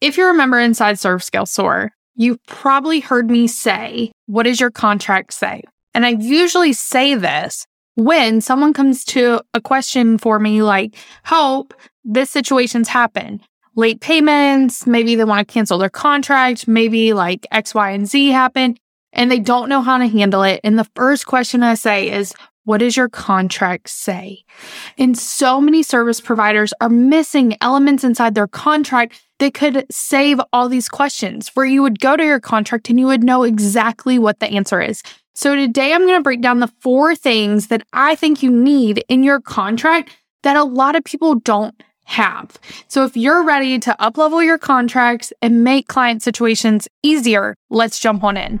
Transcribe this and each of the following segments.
If you remember inside Serve Scale Soar, you've probably heard me say, What does your contract say? And I usually say this when someone comes to a question for me like, Hope, this situation's happened. Late payments, maybe they want to cancel their contract, maybe like X, Y, and Z happen, and they don't know how to handle it. And the first question I say is, what does your contract say? And so many service providers are missing elements inside their contract that could save all these questions where you would go to your contract and you would know exactly what the answer is. So today I'm going to break down the four things that I think you need in your contract that a lot of people don't have. So if you're ready to uplevel your contracts and make client situations easier, let's jump on in.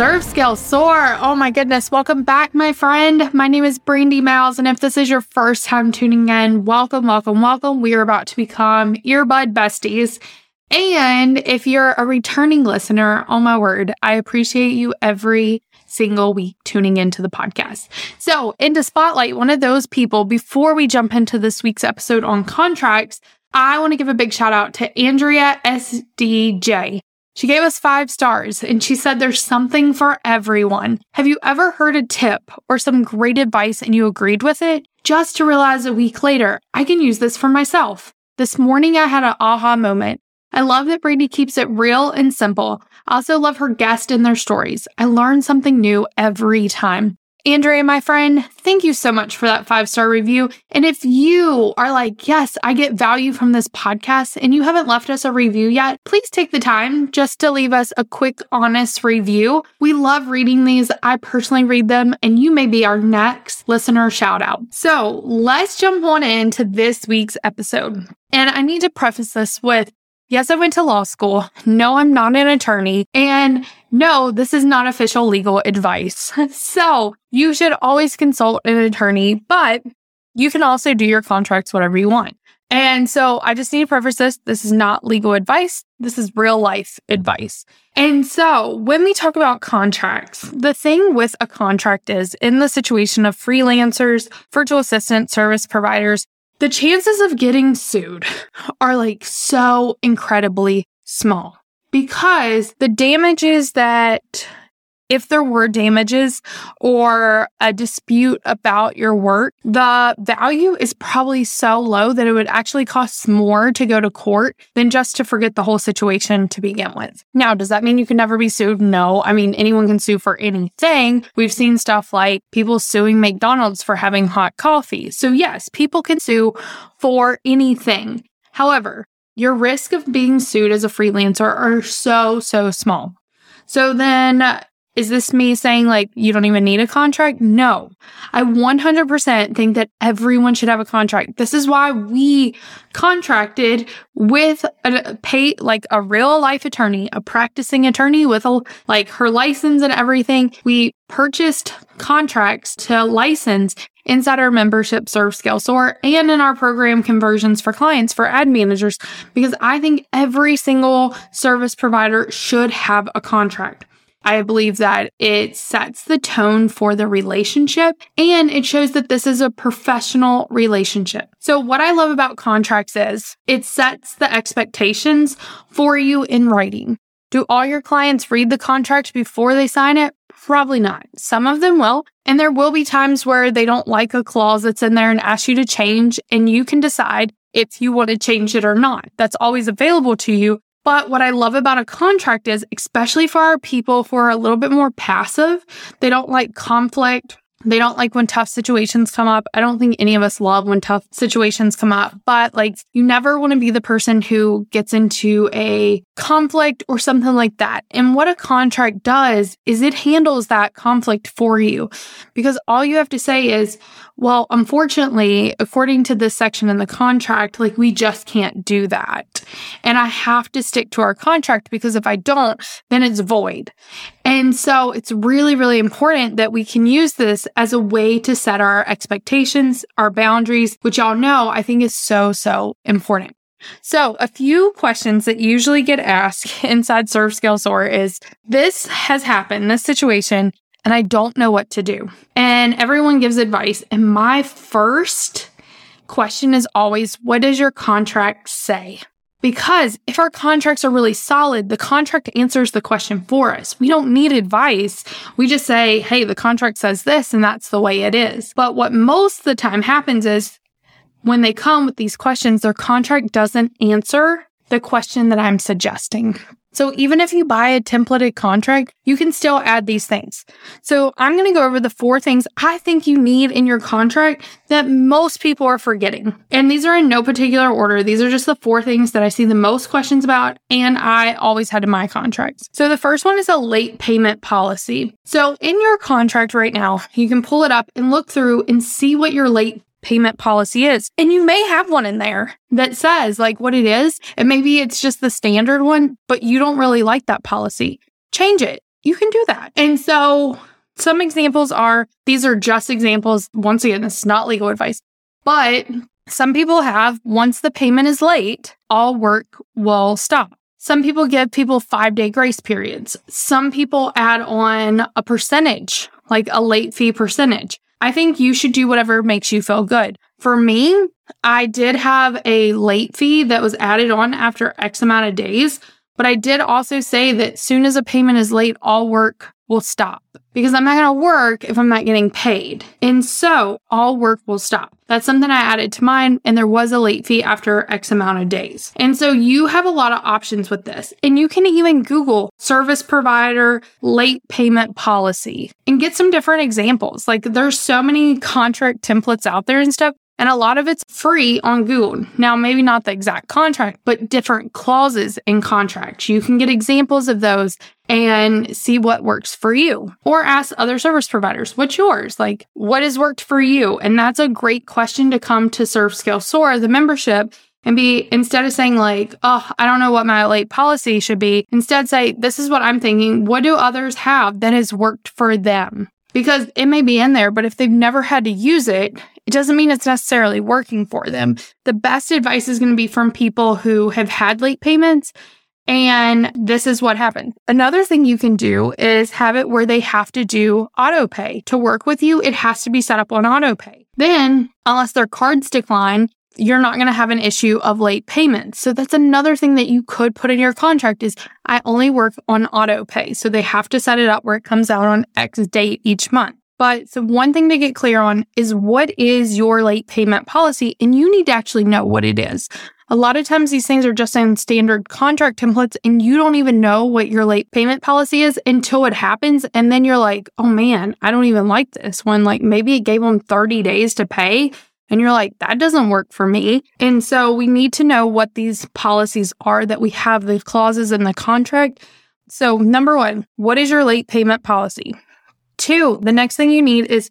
Serve Scale Soar. Oh my goodness. Welcome back, my friend. My name is Brandy Miles. And if this is your first time tuning in, welcome, welcome, welcome. We are about to become earbud besties. And if you're a returning listener, oh my word, I appreciate you every single week tuning into the podcast. So, into Spotlight, one of those people, before we jump into this week's episode on contracts, I want to give a big shout out to Andrea SDJ. She gave us five stars and she said there's something for everyone. Have you ever heard a tip or some great advice and you agreed with it? Just to realize a week later, I can use this for myself. This morning I had an aha moment. I love that Brandy keeps it real and simple. I also love her guests and their stories. I learn something new every time. Andrea, my friend, thank you so much for that five star review. And if you are like, yes, I get value from this podcast and you haven't left us a review yet, please take the time just to leave us a quick, honest review. We love reading these. I personally read them, and you may be our next listener shout out. So let's jump on into this week's episode. And I need to preface this with Yes, I went to law school. No, I'm not an attorney. And no, this is not official legal advice. So you should always consult an attorney, but you can also do your contracts whatever you want. And so I just need to preface this. This is not legal advice. This is real life advice. And so when we talk about contracts, the thing with a contract is in the situation of freelancers, virtual assistant service providers, the chances of getting sued are like so incredibly small because the damages that if there were damages or a dispute about your work, the value is probably so low that it would actually cost more to go to court than just to forget the whole situation to begin with. Now, does that mean you can never be sued? No. I mean, anyone can sue for anything. We've seen stuff like people suing McDonald's for having hot coffee. So, yes, people can sue for anything. However, your risk of being sued as a freelancer are so, so small. So then is this me saying like you don't even need a contract? No. I 100% think that everyone should have a contract. This is why we contracted with a pay like a real life attorney, a practicing attorney with a, like her license and everything. We purchased contracts to license inside our membership serve scale soar and in our program conversions for clients for ad managers because I think every single service provider should have a contract. I believe that it sets the tone for the relationship and it shows that this is a professional relationship. So what I love about contracts is it sets the expectations for you in writing. Do all your clients read the contract before they sign it? Probably not. Some of them will. And there will be times where they don't like a clause that's in there and ask you to change, and you can decide if you want to change it or not. That's always available to you. But what I love about a contract is, especially for our people who are a little bit more passive, they don't like conflict. They don't like when tough situations come up. I don't think any of us love when tough situations come up, but like you never want to be the person who gets into a conflict or something like that. And what a contract does is it handles that conflict for you because all you have to say is, well, unfortunately, according to this section in the contract, like we just can't do that. And I have to stick to our contract because if I don't, then it's void. And so it's really, really important that we can use this as a way to set our expectations, our boundaries, which y'all know I think is so, so important. So, a few questions that usually get asked inside Serve Scale Soar is this has happened, this situation, and I don't know what to do. And everyone gives advice. And my first question is always, what does your contract say? Because if our contracts are really solid, the contract answers the question for us. We don't need advice. We just say, hey, the contract says this, and that's the way it is. But what most of the time happens is when they come with these questions, their contract doesn't answer the question that I'm suggesting. So even if you buy a templated contract, you can still add these things. So I'm going to go over the four things I think you need in your contract that most people are forgetting. And these are in no particular order. These are just the four things that I see the most questions about and I always had in my contracts. So the first one is a late payment policy. So in your contract right now, you can pull it up and look through and see what your late payment policy is. And you may have one in there that says like what it is. And maybe it's just the standard one, but you don't really like that policy. Change it. You can do that. And so some examples are these are just examples. Once again, this is not legal advice, but some people have once the payment is late, all work will stop. Some people give people five day grace periods. Some people add on a percentage, like a late fee percentage. I think you should do whatever makes you feel good. For me, I did have a late fee that was added on after X amount of days, but I did also say that soon as a payment is late, all work will stop because I'm not going to work if I'm not getting paid. And so all work will stop. That's something I added to mine. And there was a late fee after X amount of days. And so you have a lot of options with this. And you can even Google service provider late payment policy and get some different examples. Like there's so many contract templates out there and stuff. And a lot of it's free on Google. Now, maybe not the exact contract, but different clauses in contracts. You can get examples of those and see what works for you or ask other service providers, what's yours? Like, what has worked for you? And that's a great question to come to Serve Scale Soar, the membership, and be instead of saying like, oh, I don't know what my late policy should be, instead say, this is what I'm thinking. What do others have that has worked for them? Because it may be in there, but if they've never had to use it, it doesn't mean it's necessarily working for them. The best advice is going to be from people who have had late payments. And this is what happened. Another thing you can do is have it where they have to do auto pay to work with you. It has to be set up on auto pay. Then, unless their cards decline, you're not going to have an issue of late payments. So that's another thing that you could put in your contract is I only work on auto pay. So they have to set it up where it comes out on X date each month. But so one thing to get clear on is what is your late payment policy? And you need to actually know what it is. A lot of times these things are just in standard contract templates and you don't even know what your late payment policy is until it happens. And then you're like, oh man, I don't even like this when like maybe it gave them 30 days to pay. And you're like, that doesn't work for me. And so we need to know what these policies are that we have the clauses in the contract. So number one, what is your late payment policy? Two, the next thing you need is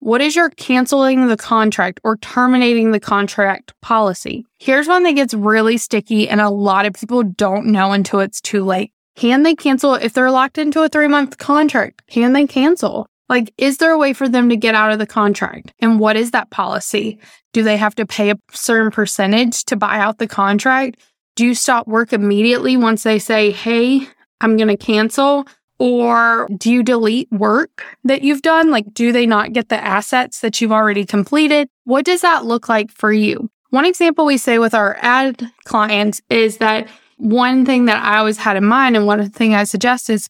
what is your canceling the contract or terminating the contract policy? Here's one that gets really sticky and a lot of people don't know until it's too late. Can they cancel if they're locked into a three month contract? Can they cancel? Like, is there a way for them to get out of the contract? And what is that policy? Do they have to pay a certain percentage to buy out the contract? Do you stop work immediately once they say, hey, I'm going to cancel? Or do you delete work that you've done? Like, do they not get the assets that you've already completed? What does that look like for you? One example we say with our ad clients is that one thing that I always had in mind, and one thing I suggest is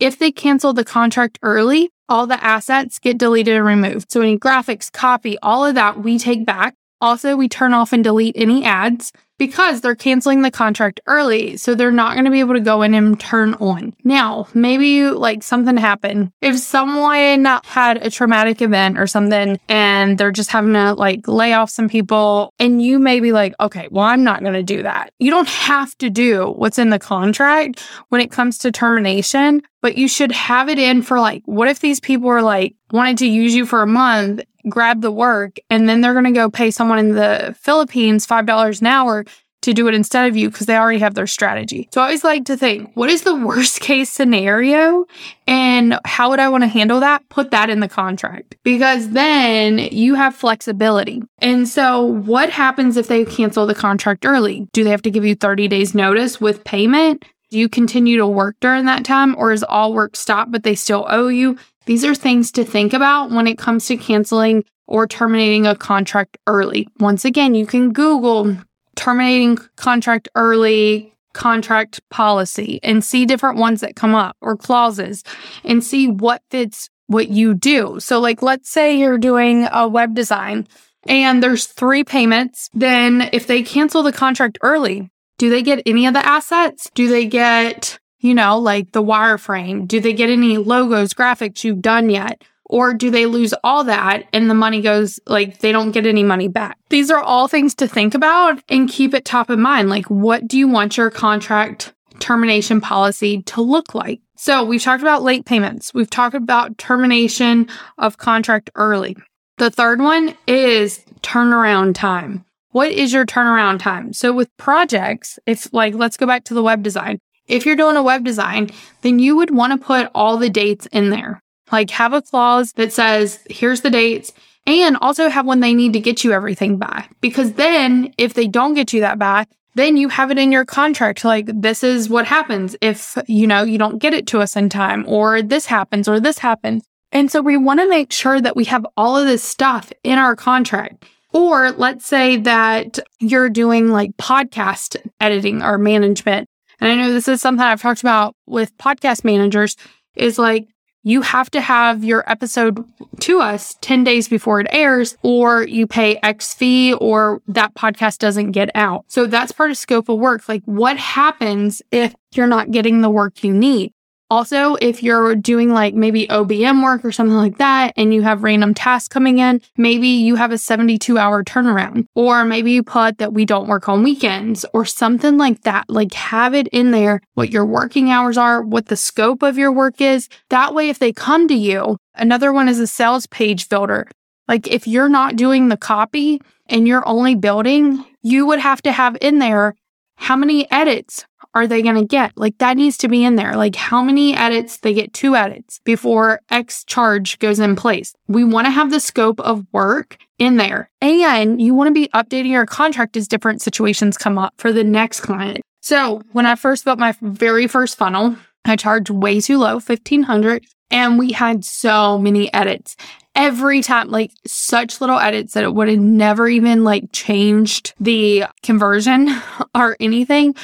if they cancel the contract early, all the assets get deleted and removed. So any graphics, copy, all of that we take back. Also, we turn off and delete any ads. Because they're canceling the contract early. So they're not going to be able to go in and turn on. Now, maybe like something happened. If someone had a traumatic event or something and they're just having to like lay off some people and you may be like, okay, well, I'm not going to do that. You don't have to do what's in the contract when it comes to termination, but you should have it in for like, what if these people are like wanted to use you for a month grab the work and then they're going to go pay someone in the Philippines $5 an hour to do it instead of you because they already have their strategy. So I always like to think, what is the worst case scenario and how would I want to handle that? Put that in the contract because then you have flexibility. And so what happens if they cancel the contract early? Do they have to give you 30 days notice with payment? Do you continue to work during that time or is all work stopped but they still owe you? These are things to think about when it comes to canceling or terminating a contract early. Once again, you can Google terminating contract early contract policy and see different ones that come up or clauses and see what fits what you do. So, like, let's say you're doing a web design and there's three payments. Then, if they cancel the contract early, do they get any of the assets? Do they get you know, like the wireframe? Do they get any logos, graphics you've done yet? Or do they lose all that and the money goes like they don't get any money back? These are all things to think about and keep it top of mind. Like, what do you want your contract termination policy to look like? So, we've talked about late payments, we've talked about termination of contract early. The third one is turnaround time. What is your turnaround time? So, with projects, if like, let's go back to the web design. If you're doing a web design, then you would want to put all the dates in there. Like have a clause that says, here's the dates, and also have when they need to get you everything by. Because then if they don't get you that by, then you have it in your contract. Like this is what happens if, you know, you don't get it to us in time or this happens or this happens. And so we want to make sure that we have all of this stuff in our contract. Or let's say that you're doing like podcast editing or management and I know this is something I've talked about with podcast managers is like you have to have your episode to us 10 days before it airs, or you pay X fee, or that podcast doesn't get out. So that's part of scope of work. Like, what happens if you're not getting the work you need? Also, if you're doing like maybe OBM work or something like that, and you have random tasks coming in, maybe you have a 72 hour turnaround, or maybe you put that we don't work on weekends or something like that. Like have it in there, what your working hours are, what the scope of your work is. That way, if they come to you, another one is a sales page builder. Like if you're not doing the copy and you're only building, you would have to have in there how many edits are they going to get? Like that needs to be in there. Like how many edits? They get two edits before X charge goes in place. We want to have the scope of work in there. And you want to be updating your contract as different situations come up for the next client. So when I first built my very first funnel, I charged way too low, 1500 and we had so many edits every time, like such little edits that it would have never even like changed the conversion or anything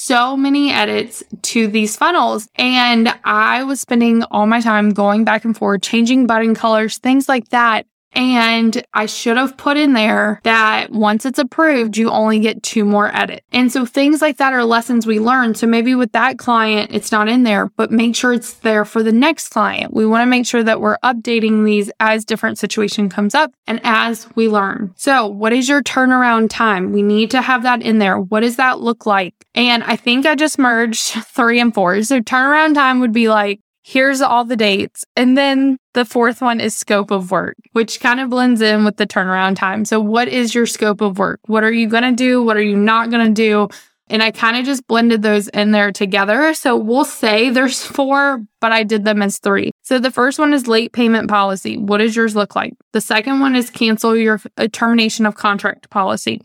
so many edits to these funnels. And I was spending all my time going back and forth, changing button colors, things like that. And I should have put in there that once it's approved, you only get two more edits. And so things like that are lessons we learn. So maybe with that client, it's not in there, but make sure it's there for the next client. We want to make sure that we're updating these as different situation comes up and as we learn. So what is your turnaround time? We need to have that in there. What does that look like? And I think I just merged three and four. So turnaround time would be like here's all the dates. And then the fourth one is scope of work, which kind of blends in with the turnaround time. So, what is your scope of work? What are you going to do? What are you not going to do? And I kind of just blended those in there together. So we'll say there's four, but I did them as three. So the first one is late payment policy. What does yours look like? The second one is cancel your termination of contract policy.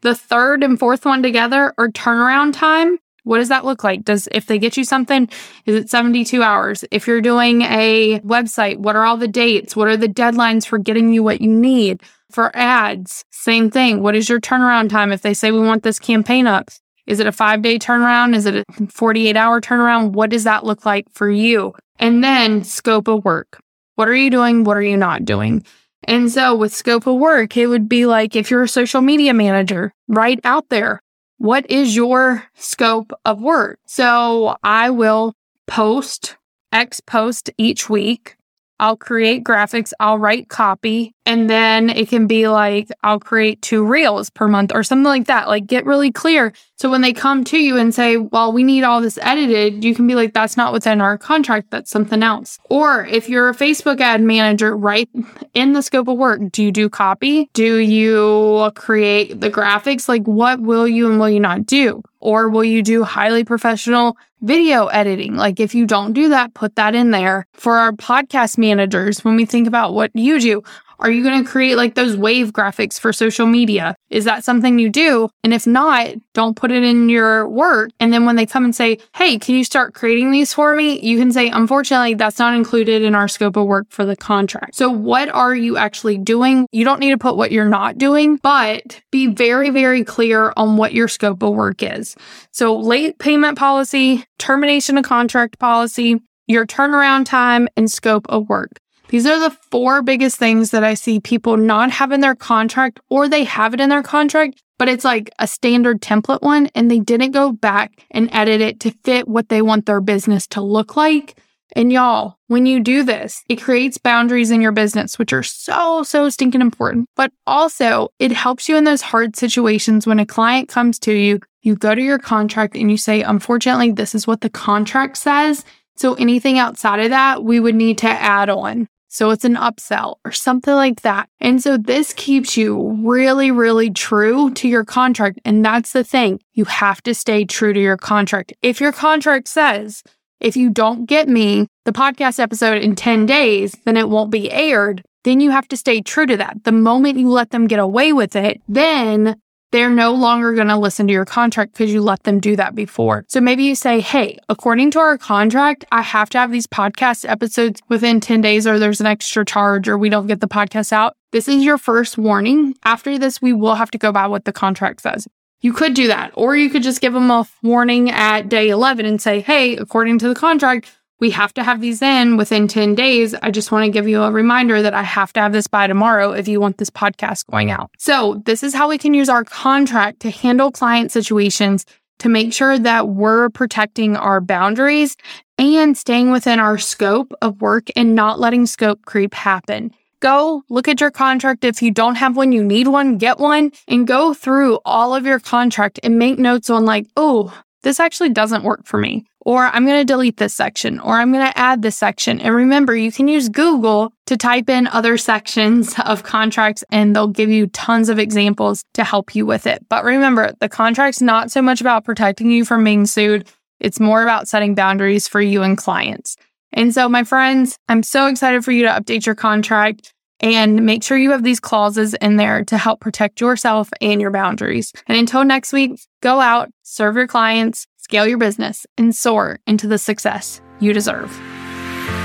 The third and fourth one together are turnaround time what does that look like? Does if they get you something, is it 72 hours? If you're doing a website, what are all the dates? What are the deadlines for getting you what you need? For ads, same thing. What is your turnaround time if they say we want this campaign up? Is it a 5-day turnaround? Is it a 48-hour turnaround? What does that look like for you? And then scope of work. What are you doing? What are you not doing? And so with scope of work, it would be like if you're a social media manager, right out there, what is your scope of work? So I will post X post each week. I'll create graphics, I'll write copy, and then it can be like, I'll create two reels per month or something like that. Like, get really clear. So when they come to you and say, well, we need all this edited, you can be like, that's not within our contract. That's something else. Or if you're a Facebook ad manager, right in the scope of work, do you do copy? Do you create the graphics? Like, what will you and will you not do? Or will you do highly professional video editing? Like, if you don't do that, put that in there. For our podcast managers, when we think about what you do, are you going to create like those wave graphics for social media? Is that something you do? And if not, don't put it in your work. And then when they come and say, Hey, can you start creating these for me? You can say, unfortunately, that's not included in our scope of work for the contract. So what are you actually doing? You don't need to put what you're not doing, but be very, very clear on what your scope of work is. So late payment policy, termination of contract policy, your turnaround time and scope of work. These are the four biggest things that I see people not have in their contract or they have it in their contract, but it's like a standard template one and they didn't go back and edit it to fit what they want their business to look like. And y'all, when you do this, it creates boundaries in your business, which are so, so stinking important. But also, it helps you in those hard situations when a client comes to you, you go to your contract and you say, unfortunately, this is what the contract says. So anything outside of that, we would need to add on. So it's an upsell or something like that. And so this keeps you really, really true to your contract. And that's the thing. You have to stay true to your contract. If your contract says, if you don't get me the podcast episode in 10 days, then it won't be aired. Then you have to stay true to that. The moment you let them get away with it, then they're no longer going to listen to your contract because you let them do that before. So maybe you say, Hey, according to our contract, I have to have these podcast episodes within 10 days or there's an extra charge or we don't get the podcast out. This is your first warning. After this, we will have to go by what the contract says. You could do that, or you could just give them a warning at day 11 and say, Hey, according to the contract, we have to have these in within 10 days. I just want to give you a reminder that I have to have this by tomorrow if you want this podcast going out. So, this is how we can use our contract to handle client situations to make sure that we're protecting our boundaries and staying within our scope of work and not letting scope creep happen. Go look at your contract. If you don't have one, you need one, get one and go through all of your contract and make notes on like, oh, this actually doesn't work for me. Or I'm going to delete this section, or I'm going to add this section. And remember, you can use Google to type in other sections of contracts and they'll give you tons of examples to help you with it. But remember, the contract's not so much about protecting you from being sued. It's more about setting boundaries for you and clients. And so, my friends, I'm so excited for you to update your contract and make sure you have these clauses in there to help protect yourself and your boundaries. And until next week, go out, serve your clients, scale your business, and soar into the success you deserve.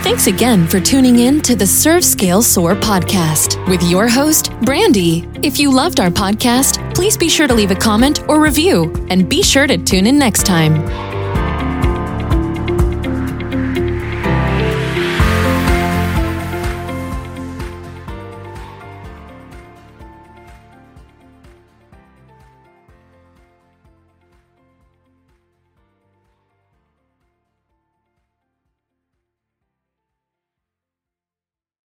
Thanks again for tuning in to the Serve Scale Soar podcast with your host, Brandy. If you loved our podcast, please be sure to leave a comment or review and be sure to tune in next time.